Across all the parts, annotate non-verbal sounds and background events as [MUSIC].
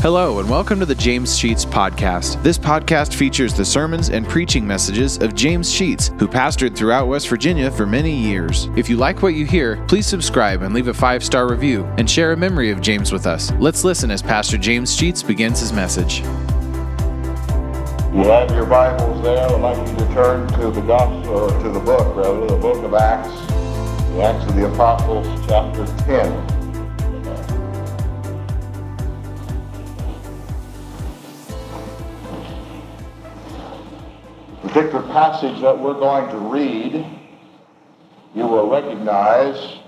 Hello, and welcome to the James Sheets Podcast. This podcast features the sermons and preaching messages of James Sheets, who pastored throughout West Virginia for many years. If you like what you hear, please subscribe and leave a five star review and share a memory of James with us. Let's listen as Pastor James Sheets begins his message. You have your Bibles there. I'd like you to turn to the gospel, or to the book, rather, the book of Acts, the Acts of the Apostles, chapter 10. Particular passage that we're going to read, you will recognize,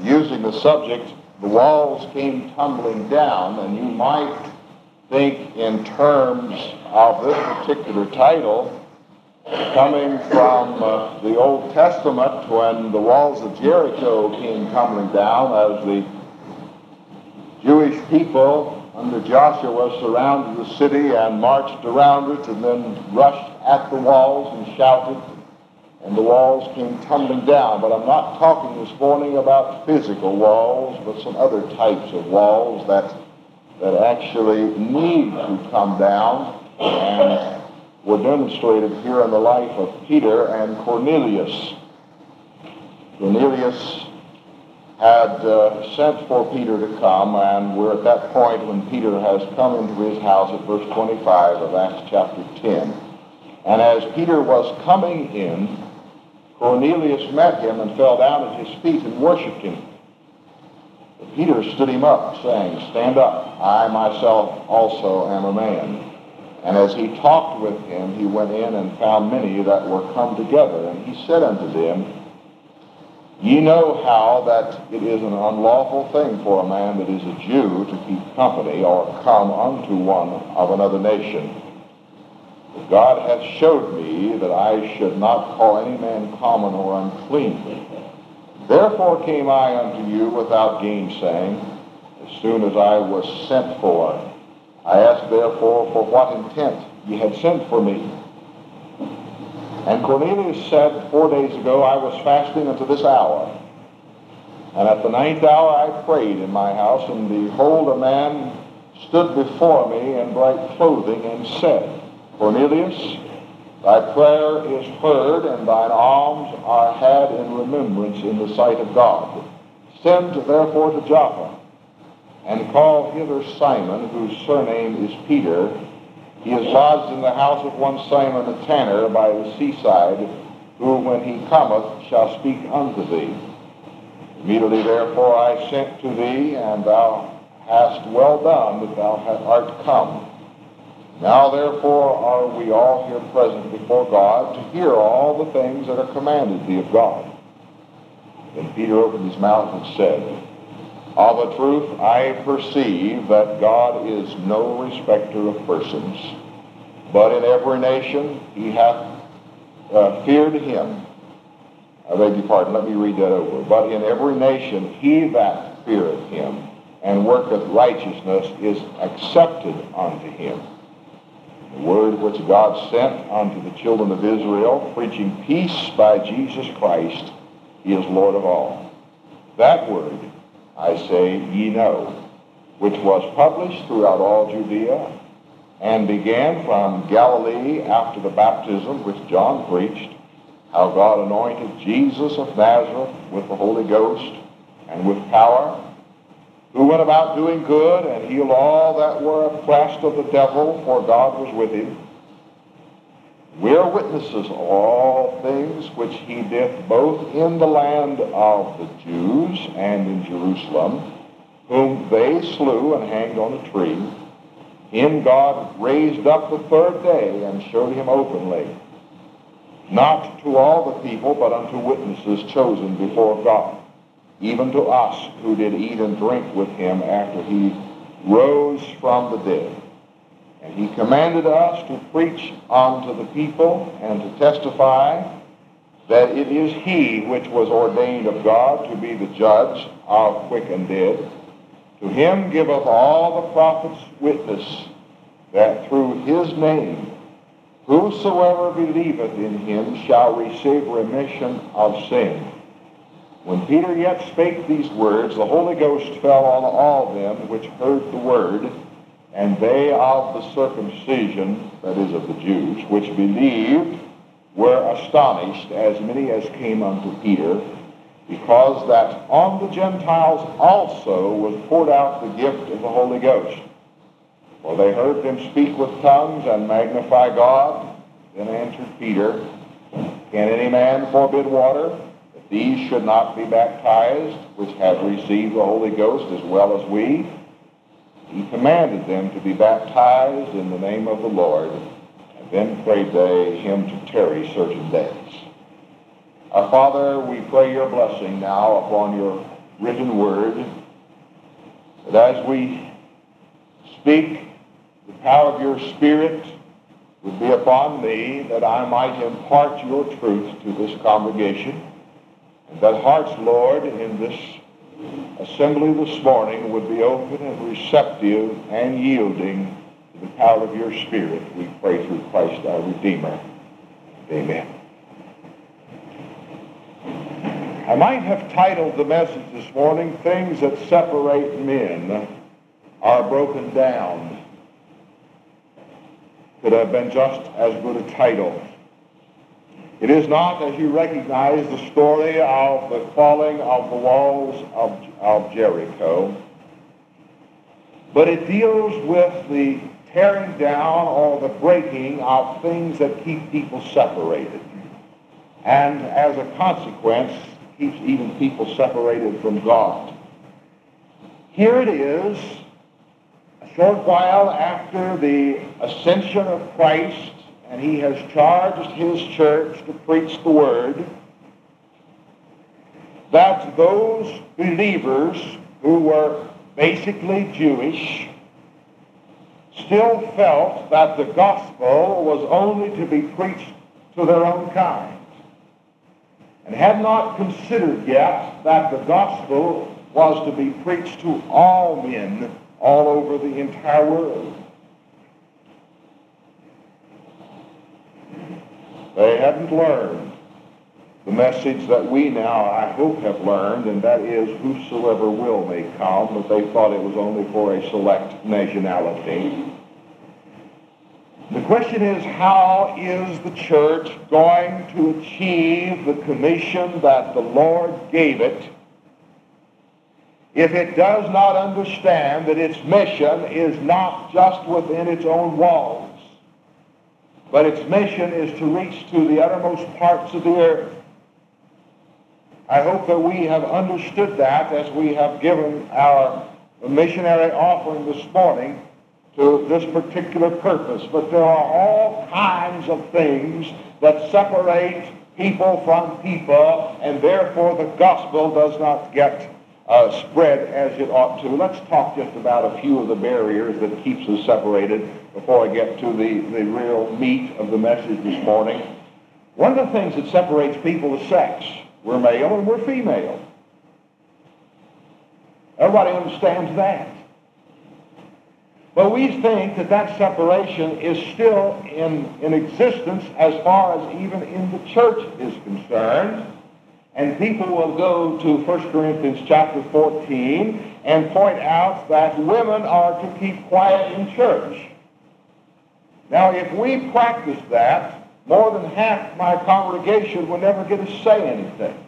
using the subject, the walls came tumbling down, and you might think in terms of this particular title coming from uh, the Old Testament when the walls of Jericho came tumbling down as the Jewish people under Joshua surrounded the city and marched around it and then rushed at the walls and shouted and the walls came tumbling down. But I'm not talking this morning about physical walls, but some other types of walls that, that actually need to come down and were demonstrated here in the life of Peter and Cornelius. Cornelius had uh, sent for Peter to come, and we're at that point when Peter has come into his house at verse 25 of Acts chapter 10. And as Peter was coming in, Cornelius met him and fell down at his feet and worshipped him. But Peter stood him up, saying, Stand up, I myself also am a man. And as he talked with him, he went in and found many that were come together. And he said unto them, Ye know how that it is an unlawful thing for a man that is a Jew to keep company or come unto one of another nation. But God hath showed me that I should not call any man common or unclean. Therefore came I unto you without gainsaying, as soon as I was sent for. I asked therefore for what intent ye had sent for me. And Cornelius said, Four days ago I was fasting unto this hour. And at the ninth hour I prayed in my house, and behold, a man stood before me in bright clothing, and said, Cornelius, thy prayer is heard, and thine alms are had in remembrance in the sight of God. Send therefore to Joppa, and call hither Simon, whose surname is Peter, he is lodged in the house of one Simon the tanner by the seaside, who, when he cometh, shall speak unto thee. Immediately therefore I sent to thee, and thou hast well done that thou art come. Now therefore are we all here present before God to hear all the things that are commanded thee of God. Then Peter opened his mouth and said, of a truth, I perceive that God is no respecter of persons, but in every nation he hath uh, feared him. I beg your pardon, let me read that over. But in every nation he that feareth him and worketh righteousness is accepted unto him. The word which God sent unto the children of Israel, preaching peace by Jesus Christ, he is Lord of all. That word I say, ye know, which was published throughout all Judea and began from Galilee after the baptism which John preached, how God anointed Jesus of Nazareth with the Holy Ghost and with power, who went about doing good and healed all that were oppressed of the devil, for God was with him. We are witnesses of all things which he did both in the land of the Jews and in Jerusalem, whom they slew and hanged on a tree. Him God raised up the third day and showed him openly, not to all the people, but unto witnesses chosen before God, even to us who did eat and drink with him after he rose from the dead. And he commanded us to preach unto the people and to testify that it is he which was ordained of God to be the judge of quick and dead. To him giveth all the prophets witness that through his name whosoever believeth in him shall receive remission of sin. When Peter yet spake these words, the Holy Ghost fell on all them which heard the word, And they of the circumcision, that is of the Jews, which believed, were astonished, as many as came unto Peter, because that on the Gentiles also was poured out the gift of the Holy Ghost. For they heard them speak with tongues and magnify God. Then answered Peter, Can any man forbid water, that these should not be baptized, which have received the Holy Ghost as well as we? He commanded them to be baptized in the name of the Lord, and then prayed they him to tarry certain days. Our Father, we pray your blessing now upon your written word, that as we speak the power of your Spirit would be upon me that I might impart your truth to this congregation, and that hearts, Lord, in this assembly this morning would be open and receptive and yielding to the power of your Spirit. We pray through Christ our Redeemer. Amen. I might have titled the message this morning, Things That Separate Men Are Broken Down could have been just as good a title. It is not, as you recognize, the story of the falling of the walls of, of Jericho, but it deals with the tearing down or the breaking of things that keep people separated. And as a consequence, keeps even people separated from God. Here it is a short while after the ascension of Christ, and he has charged his church to preach the word, that those believers who were basically Jewish still felt that the gospel was only to be preached to their own kind and had not considered yet that the gospel was to be preached to all men all over the entire world. They hadn't learned the message that we now, I hope, have learned, and that is whosoever will may come, but they thought it was only for a select nationality. The question is, how is the church going to achieve the commission that the Lord gave it if it does not understand that its mission is not just within its own walls, but its mission is to reach to the uttermost parts of the earth. I hope that we have understood that as we have given our missionary offering this morning to this particular purpose. But there are all kinds of things that separate people from people, and therefore the gospel does not get uh, spread as it ought to. Let's talk just about a few of the barriers that keeps us separated before I get to the, the real meat of the message this morning. One of the things that separates people is sex. We're male and we're female. Everybody understands that. But we think that that separation is still in, in existence as far as even in the church is concerned. And people will go to 1 Corinthians chapter 14 and point out that women are to keep quiet in church. Now, if we practice that, more than half my congregation will never get to say anything,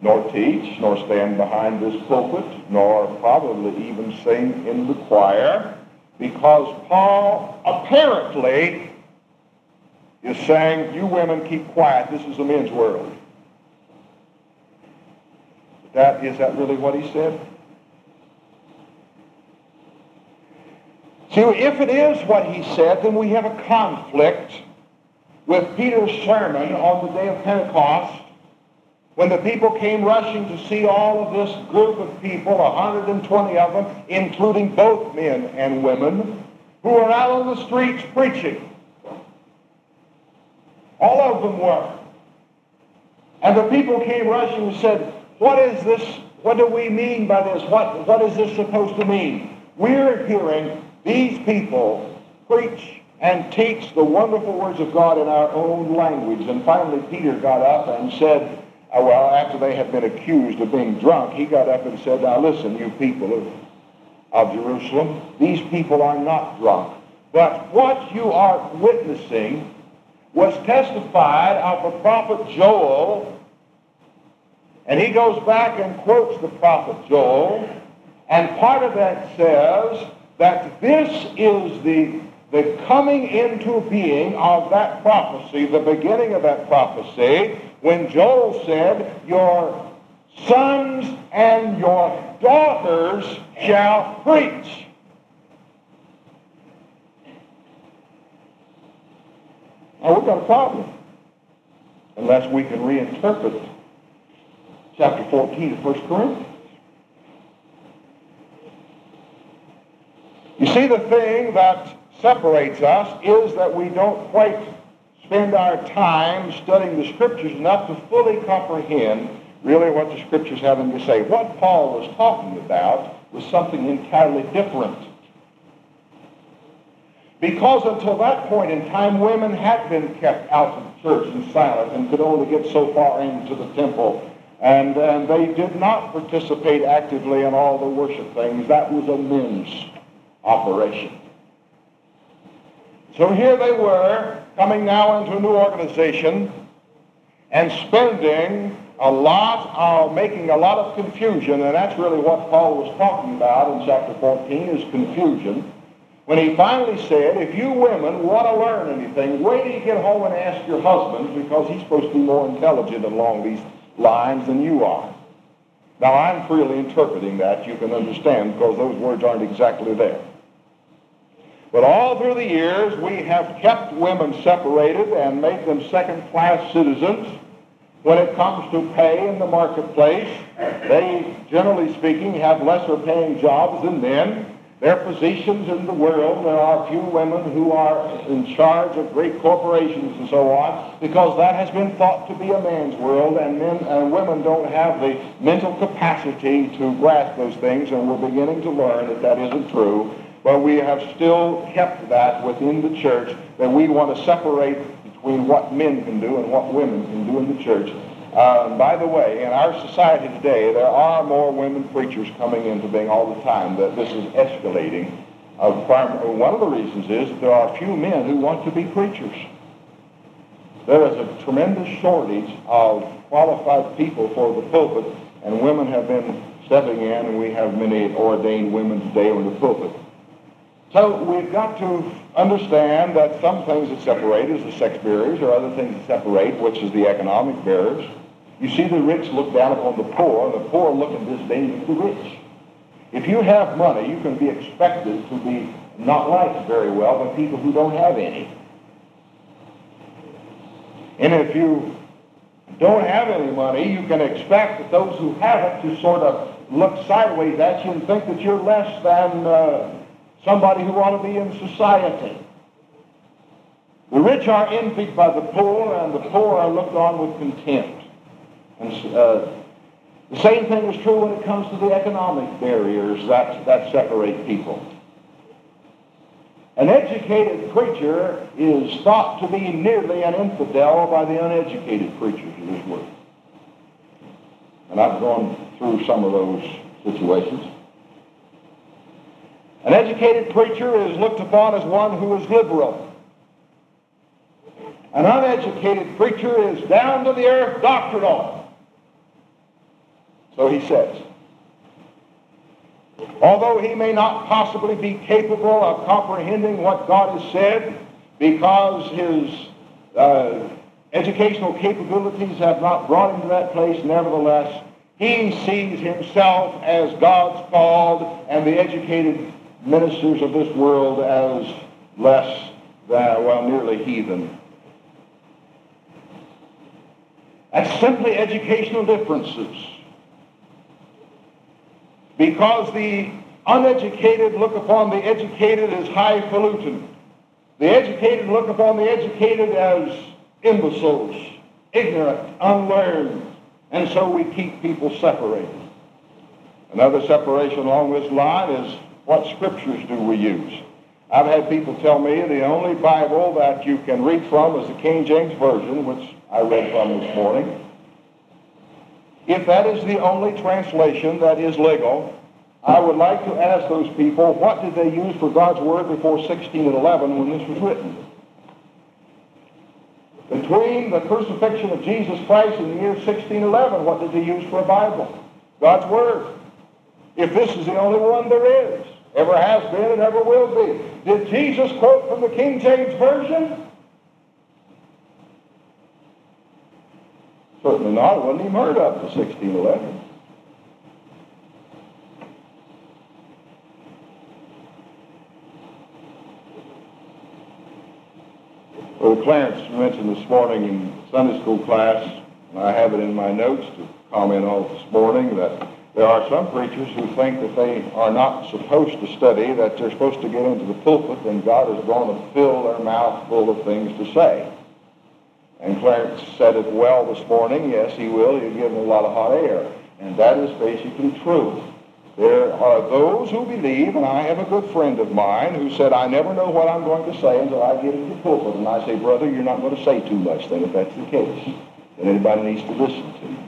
nor teach, nor stand behind this pulpit, nor probably even sing in the choir, because Paul apparently is saying, you women keep quiet, this is a men's world. That is that really what he said? See, if it is what he said, then we have a conflict with Peter's sermon on the day of Pentecost when the people came rushing to see all of this group of people, 120 of them, including both men and women, who were out on the streets preaching. All of them were. And the people came rushing and said, what is this? What do we mean by this? What, what is this supposed to mean? We're hearing these people preach and teach the wonderful words of God in our own language. And finally, Peter got up and said, uh, well, after they had been accused of being drunk, he got up and said, now listen, you people, of Jerusalem. These people are not drunk. But what you are witnessing was testified of the prophet Joel. And he goes back and quotes the prophet Joel. And part of that says that this is the, the coming into being of that prophecy, the beginning of that prophecy, when Joel said, Your sons and your daughters shall preach. Now we've got a problem unless we can reinterpret chapter 14 of 1 Corinthians. You see, the thing that separates us is that we don't quite spend our time studying the Scriptures enough to fully comprehend really what the Scriptures have to say. What Paul was talking about was something entirely different. Because until that point in time, women had been kept out of church and silent and could only get so far into the temple. And, and they did not participate actively in all the worship things. That was a men's operation. So here they were, coming now into a new organization and spending a lot of, making a lot of confusion, and that's really what Paul was talking about in chapter 14, is confusion. When he finally said, if you women want to learn anything, wait till you get home and ask your husbands because he's supposed to be more intelligent along these lines than you are. Now, I'm freely interpreting that. You can understand because those words aren't exactly there. But all through the years, we have kept women separated and made them second-class citizens. When it comes to pay in the marketplace, they, generally speaking, have lesser paying jobs than men. Their positions in the world, there are few women who are in charge of great corporations and so on, because that has been thought to be a man's world, and men and women don't have the mental capacity to grasp those things, and we're beginning to learn that that isn't true. But we have still kept that within the church, that we want to separate between what men can do and what women can do in the church. Uh, by the way, in our society today, there are more women preachers coming into being all the time. That this is escalating. Uh, one of the reasons is that there are few men who want to be preachers. There is a tremendous shortage of qualified people for the pulpit, and women have been stepping in, and we have many ordained women today on the pulpit. So we've got to understand that some things that separate is the sex barriers, or other things that separate, which is the economic barriers. You see, the rich look down upon the poor, and the poor look in disdain at the rich. If you have money, you can be expected to be not liked very well by people who don't have any. And if you don't have any money, you can expect that those who have it to sort of look sideways at you and think that you're less than uh, somebody who ought to be in society. The rich are envied by the poor, and the poor are looked on with contempt. And uh, the same thing is true when it comes to the economic barriers that, that separate people. An educated preacher is thought to be nearly an infidel by the uneducated preachers of this world. And I've gone through some of those situations. An educated preacher is looked upon as one who is liberal. An uneducated preacher is down to the earth doctrinal. So he says. Although he may not possibly be capable of comprehending what God has said because his uh, educational capabilities have not brought him to that place, nevertheless, he sees himself as God's called and the educated ministers of this world as less than, well, nearly heathen. That's simply educational differences. Because the uneducated look upon the educated as highfalutin. The educated look upon the educated as imbeciles, ignorant, unlearned. And so we keep people separated. Another separation along this line is what scriptures do we use? I've had people tell me the only Bible that you can read from is the King James Version, which I read from this morning. If that is the only translation that is legal, I would like to ask those people, what did they use for God's Word before 1611 when this was written? Between the crucifixion of Jesus Christ in the year 1611, what did they use for a Bible? God's Word. If this is the only one there is, ever has been and ever will be. Did Jesus quote from the King James Version? Certainly not. It wasn't even heard of in 1611. Well, Clarence mentioned this morning in Sunday school class, and I have it in my notes to comment on this morning, that there are some preachers who think that they are not supposed to study, that they're supposed to get into the pulpit, and God is going to fill their mouth full of things to say. And Clarence said it well this morning. Yes, he will. He'll give them a lot of hot air. And that is basically true. There are those who believe, and I have a good friend of mine who said, I never know what I'm going to say until I get into the pulpit. And I say, brother, you're not going to say too much then if that's the case. Then anybody needs to listen to you.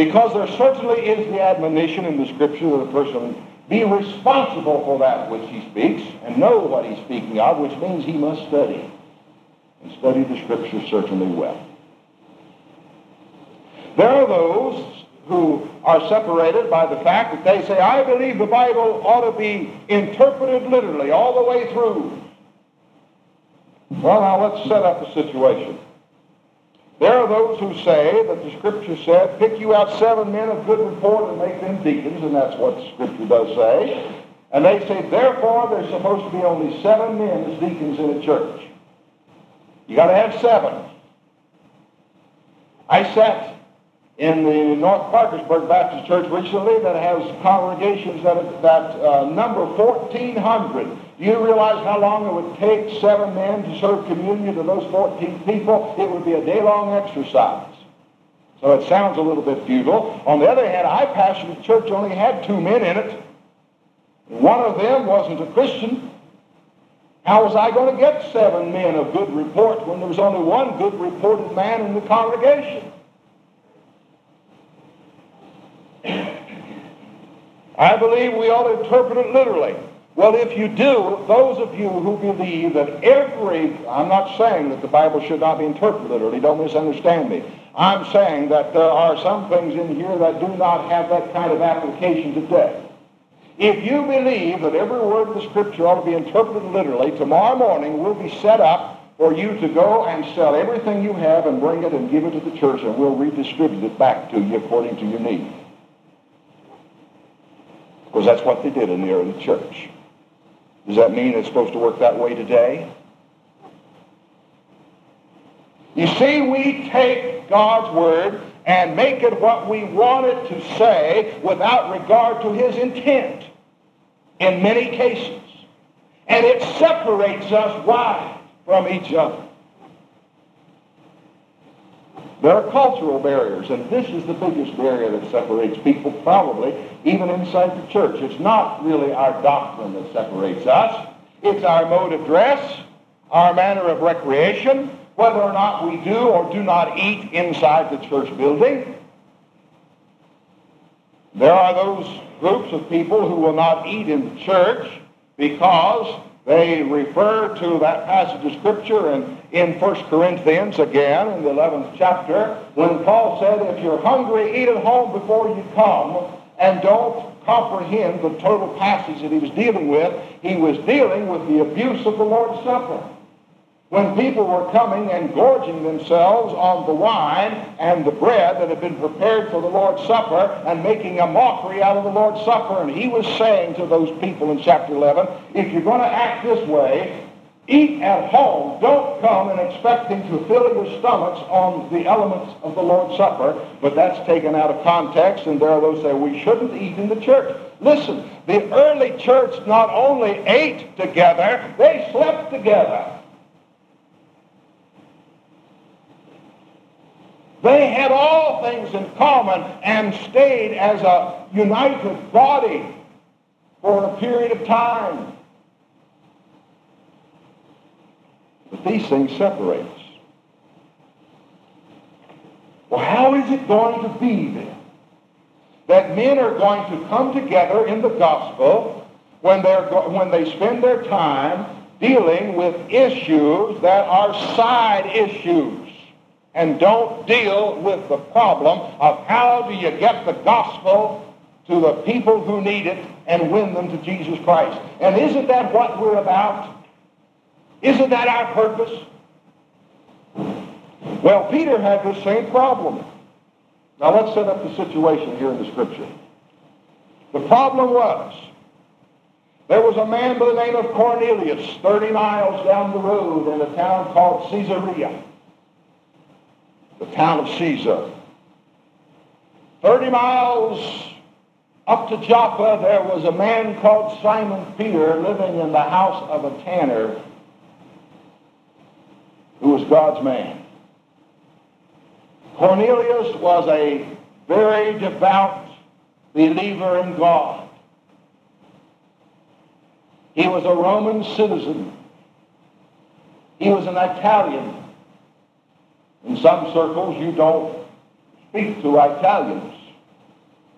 Because there certainly is the admonition in the scripture that a person be responsible for that which he speaks and know what he's speaking of, which means he must study and study the Scripture certainly well. There are those who are separated by the fact that they say, I believe the Bible ought to be interpreted literally all the way through. Well, now let's set up a situation. There are those who say that the Scripture said, pick you out seven men of good report and make them deacons, and that's what the Scripture does say. And they say, therefore, there's supposed to be only seven men as deacons in a church. You got to have seven. I sat in the North Parkersburg Baptist Church recently that has congregations that, that uh, number 1,400. Do you realize how long it would take seven men to serve communion to those 14 people? It would be a day-long exercise. So it sounds a little bit futile. On the other hand, I pastored a church only had two men in it. One of them wasn't a Christian. How was I going to get seven men of good report when there was only one good reported man in the congregation? [CLEARS THROAT] I believe we ought to interpret it literally. Well, if you do, those of you who believe that every, I'm not saying that the Bible should not be interpreted literally, don't misunderstand me. I'm saying that there are some things in here that do not have that kind of application today. If you believe that every word of the Scripture ought to be interpreted literally, tomorrow morning we'll be set up for you to go and sell everything you have and bring it and give it to the church, and we'll redistribute it back to you according to your need. Because that's what they did in the early church. Does that mean it's supposed to work that way today? You see, we take God's Word and make it what we want it to say without regard to His intent in many cases. And it separates us why from each other. There are cultural barriers, and this is the biggest barrier that separates people, probably, even inside the church. It's not really our doctrine that separates us. It's our mode of dress, our manner of recreation, whether or not we do or do not eat inside the church building. There are those groups of people who will not eat in the church because they refer to that passage of Scripture in, in 1 Corinthians again in the 11th chapter when Paul said, if you're hungry, eat at home before you come and don't comprehend the total passage that he was dealing with. He was dealing with the abuse of the Lord's Supper when people were coming and gorging themselves on the wine and the bread that had been prepared for the Lord's Supper and making a mockery out of the Lord's Supper. And he was saying to those people in chapter 11, if you're going to act this way, eat at home. Don't come and expecting to fill your stomachs on the elements of the Lord's Supper. But that's taken out of context, and there are those say we shouldn't eat in the church. Listen, the early church not only ate together, they slept together. They had all things in common and stayed as a united body for a period of time. But these things separate us. Well, how is it going to be then that men are going to come together in the gospel when, they're when they spend their time dealing with issues that are side issues and don't deal with the problem of how do you get the gospel to the people who need it and win them to Jesus Christ. And isn't that what we're about? Isn't that our purpose? Well, Peter had the same problem. Now let's set up the situation here in the scripture. The problem was there was a man by the name of Cornelius 30 miles down the road in a town called Caesarea, the town of Caesar. 30 miles up to Joppa, there was a man called Simon Peter living in the house of a tanner who was God's man. Cornelius was a very devout believer in God. He was a Roman citizen. He was an Italian. In some circles, you don't speak to Italians.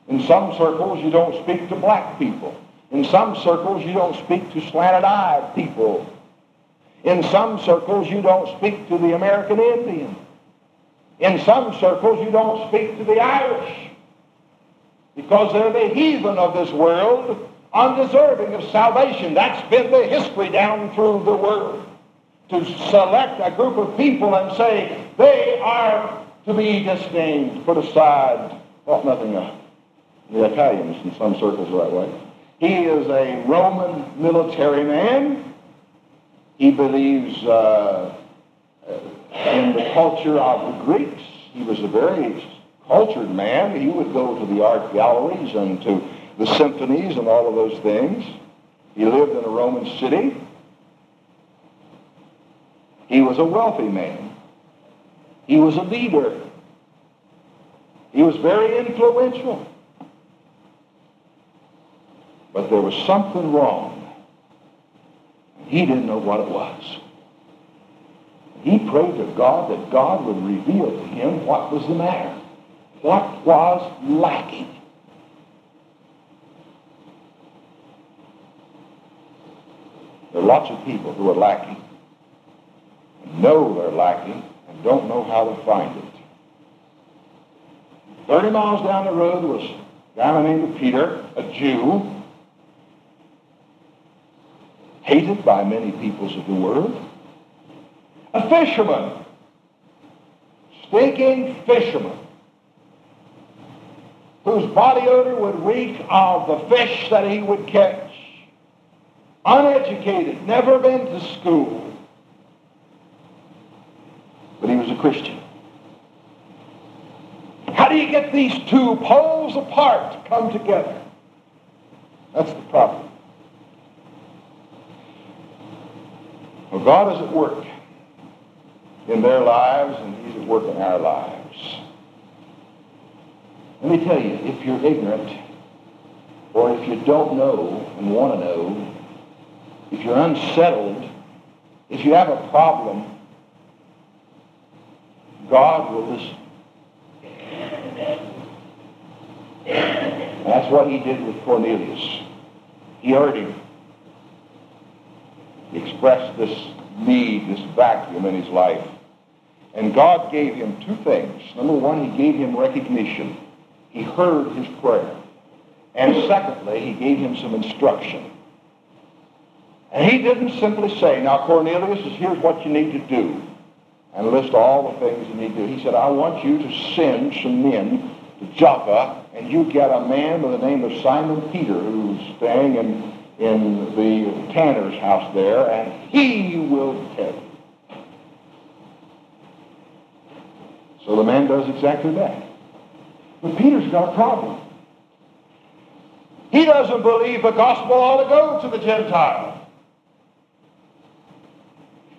In some circles, you don't speak to black people. In some circles, you don't speak to slanted-eyed people. In some circles, you don't speak to the American Indian. In some circles, you don't speak to the Irish because they're the heathen of this world, undeserving of salvation. That's been the history down through the world. To select a group of people and say they are to be disdained, put aside, thought nothing of. The Italians in some circles that way. He is a Roman military man. He believes uh, in the culture of the Greeks. He was a very cultured man. He would go to the art galleries and to the symphonies and all of those things. He lived in a Roman city. He was a wealthy man. He was a leader. He was very influential. But there was something wrong. He didn't know what it was. He prayed to God that God would reveal to him what was the matter, what was lacking. There are lots of people who are lacking, know they're lacking, don't know how to find it. 30 miles down the road was a guy named Peter, a Jew, hated by many peoples of the world a fisherman, stinking fisherman, whose body odor would reek of the fish that he would catch. Uneducated, never been to school. But he was a Christian. How do you get these two poles apart to come together? That's the problem. Well, God is at work in their lives and he's at work in our lives. Let me tell you, if you're ignorant or if you don't know and want to know, if you're unsettled, if you have a problem, God will listen. That's what he did with Cornelius. He heard him. He expressed this need, this vacuum in his life. And God gave him two things. Number one, he gave him recognition. He heard his prayer. And secondly, he gave him some instruction. And he didn't simply say, now Cornelius, here's what you need to do. And list all the things you need to do. He said, I want you to send some men to Joppa, and you get a man by the name of Simon Peter who's staying in, in the tanner's house there, and he will tell you. So the man does exactly that. But Peter's got a problem. He doesn't believe the gospel ought to go to the Gentiles.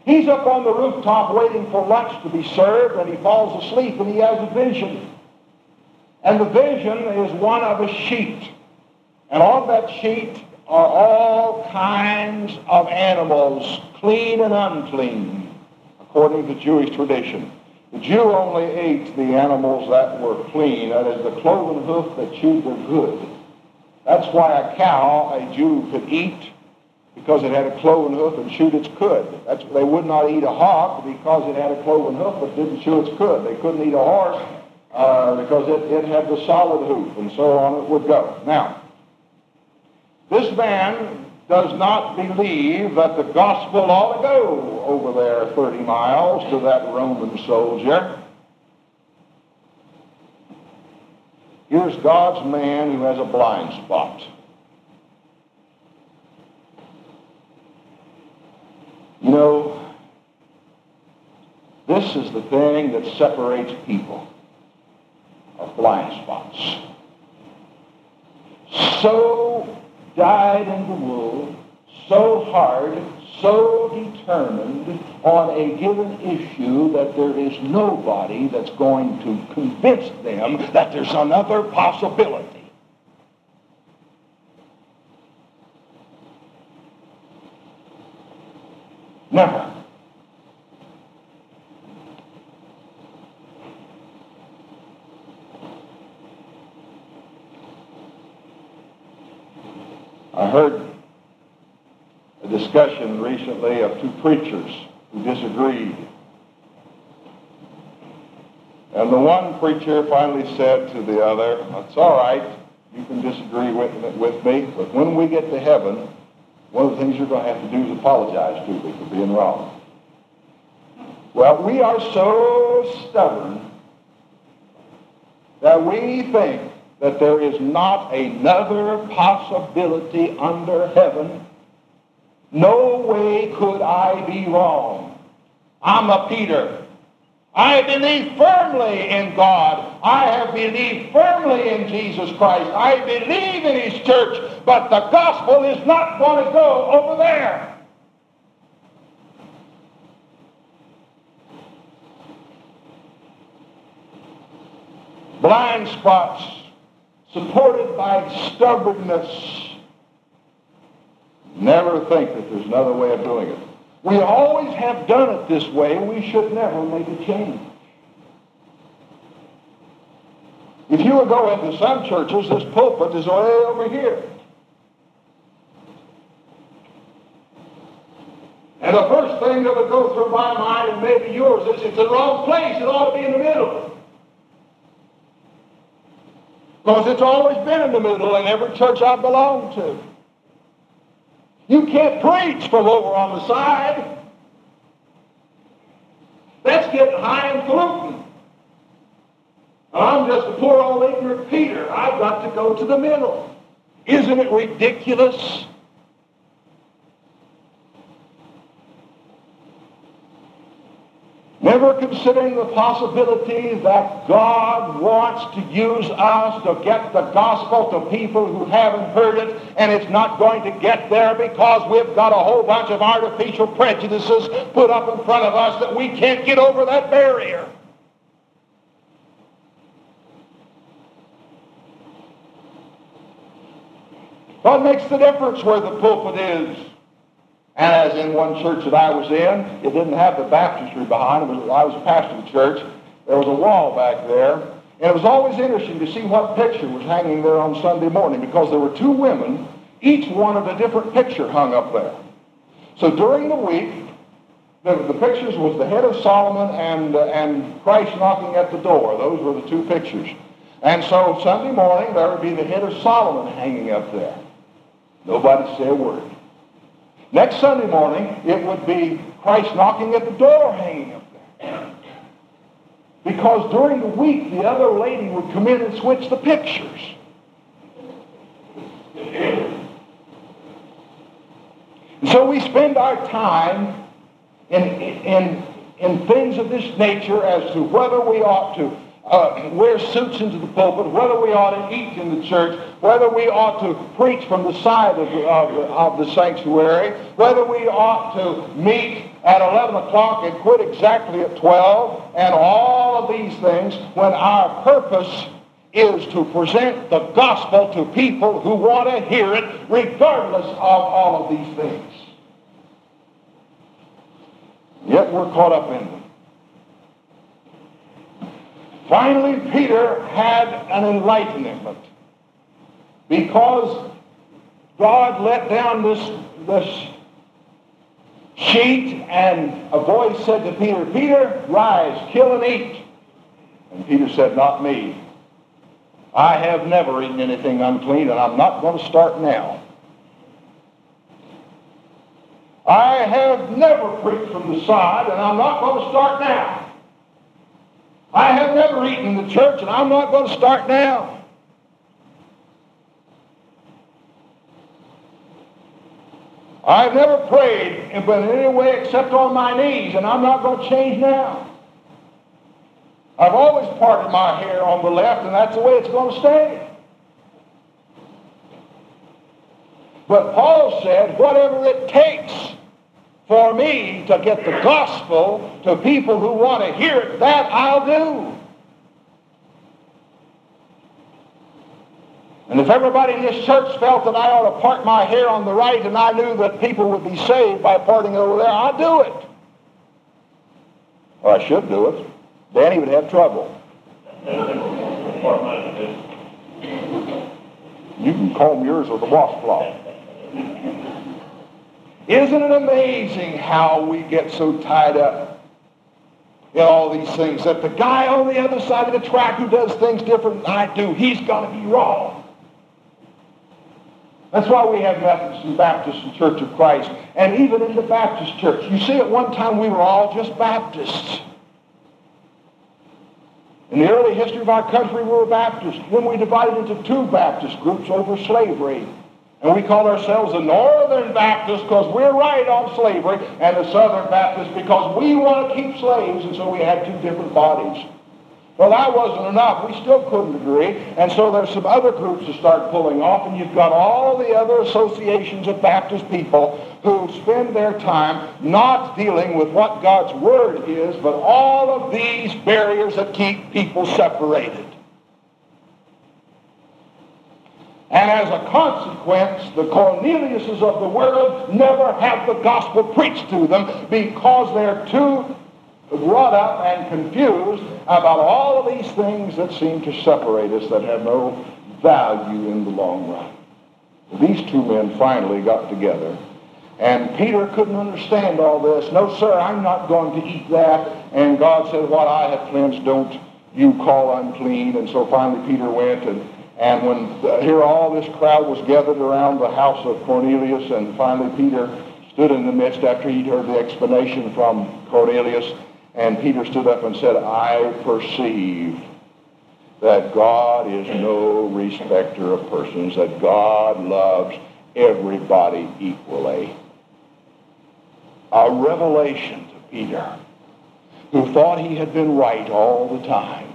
He's up on the rooftop waiting for lunch to be served, and he falls asleep, and he has a vision. And the vision is one of a sheet. And on that sheet are all kinds of animals, clean and unclean, according to Jewish tradition. The Jew only ate the animals that were clean, that is, the cloven hoof that chewed their good. That's why a cow a Jew could eat because it had a cloven hoof and chewed its cud. That's they would not eat a hog because it had a cloven hoof but didn't chew its cud. They couldn't eat a horse uh, because it, it had the solid hoof, and so on it would go. Now, this man does not believe that the gospel ought to go over there 30 miles to that Roman soldier. Here's God's man who has a blind spot. Know, this is the thing that separates people of blind spots. So dyed in the wool, so hard, so determined on a given issue that there is nobody that's going to convince them that there's another possibility. Never. I heard a discussion recently of two preachers who disagreed. And the one preacher finally said to the other, It's all right, you can disagree with, with me, but when we get to heaven, one of the things you're going to have to do is apologize to me for being wrong. Well, we are so stubborn that we think that there is not another possibility under heaven. No way could I be wrong. I'm a Peter. I believe firmly in God. I have believed firmly in Jesus Christ. I believe in His church, but the gospel is not going to go over there. Blind spots supported by stubbornness. Never think that there's another way of doing it. We always have done it this way. We should never make a change. If you would go into some churches, this pulpit is way over here. And the first thing that would go through my mind, and maybe yours, is it's in the wrong place. It ought to be in the middle. Because it's always been in the middle in every church I've belonged to. You can't preach from over on the side. That's getting high and polluting. I'm just a poor old ignorant Peter. I've got to go to the middle. Isn't it ridiculous? Never considering the possibility that God wants to use us to get the gospel to people who haven't heard it, and it's not going to get there because we've got a whole bunch of artificial prejudices put up in front of us that we can't get over that barrier. What makes the difference where the pulpit is? And as in one church that I was in, it didn't have the baptistry behind it. Was, I was a pastor of the church. There was a wall back there. And it was always interesting to see what picture was hanging there on Sunday morning because there were two women, each one of a different picture hung up there. So during the week, the, the pictures was the head of Solomon and, uh, and Christ knocking at the door. Those were the two pictures. And so Sunday morning, there would be the head of Solomon hanging up there. Nobody say a word. Next Sunday morning, it would be Christ knocking at the door hanging up there. Because during the week, the other lady would come in and switch the pictures. And so we spend our time in, in, in things of this nature as to whether we ought to uh, wear suits into the pulpit, whether we ought to eat in the church, whether we ought to preach from the side of the, of, of the sanctuary, whether we ought to meet at 11 o'clock and quit exactly at 12, and all of these things when our purpose is to present the gospel to people who want to hear it regardless of all of these things. Yet we're caught up in them. Finally, Peter had an enlightenment because God let down this, this sheet and a voice said to Peter, Peter, rise, kill and eat. And Peter said, not me. I have never eaten anything unclean and I'm not going to start now. I have never preached from the side and I'm not going to start now. I have never eaten in the church and I'm not going to start now. I've never prayed in any way except on my knees, and I'm not going to change now. I've always parted my hair on the left, and that's the way it's going to stay. But Paul said, whatever it takes for me to get the gospel to people who want to hear it, that I'll do. And if everybody in this church felt that I ought to part my hair on the right and I knew that people would be saved by parting it over there, I'd do it. Or I should do it. Danny would have trouble. You can comb yours with a washcloth. Isn't it amazing how we get so tied up in all these things that the guy on the other side of the track who does things different than I do, he's going to be wrong. That's why we have Methodists and Baptists and Church of Christ. And even in the Baptist church, you see, at one time we were all just Baptists. In the early history of our country, we were Baptists. Then we divided into two Baptist groups over slavery. And we call ourselves the Northern Baptists because we're right on slavery, and the Southern Baptists because we want to keep slaves, and so we had two different bodies. Well, that wasn't enough. We still couldn't agree. And so there's some other groups that start pulling off, and you've got all the other associations of Baptist people who spend their time not dealing with what God's Word is, but all of these barriers that keep people separated. And as a consequence, the Corneliuses of the world never have the gospel preached to them because they're too wrought up and confused about all of these things that seem to separate us that have no value in the long run. These two men finally got together, and Peter couldn't understand all this. No, sir, I'm not going to eat that. And God said, What I have cleansed, don't you call unclean. And so finally Peter went, and, and when uh, here all this crowd was gathered around the house of Cornelius, and finally Peter stood in the midst after he'd heard the explanation from Cornelius and Peter stood up and said, I perceive that God is no respecter of persons, that God loves everybody equally. A revelation to Peter, who thought he had been right all the time,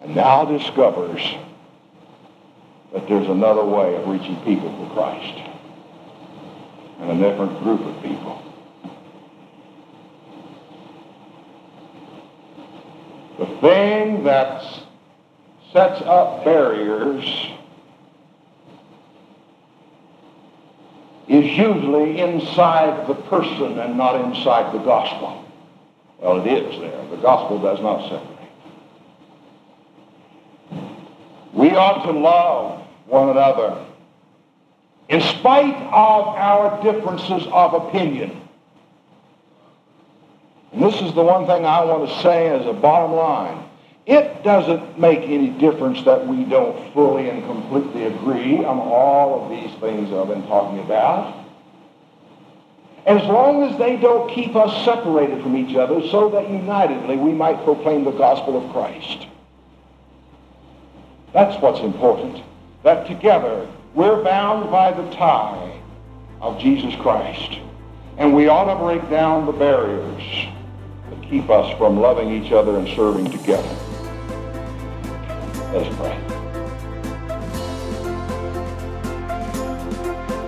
and now discovers that there's another way of reaching people for Christ and a different group of people. The thing that sets up barriers is usually inside the person and not inside the gospel. Well, it is there. The gospel does not separate. We ought to love one another in spite of our differences of opinion. And this is the one thing I want to say as a bottom line. It doesn't make any difference that we don't fully and completely agree on all of these things I've been talking about. As long as they don't keep us separated from each other so that unitedly we might proclaim the gospel of Christ. That's what's important. That together we're bound by the tie of Jesus Christ. And we ought to break down the barriers that keep us from loving each other and serving together. Let's pray.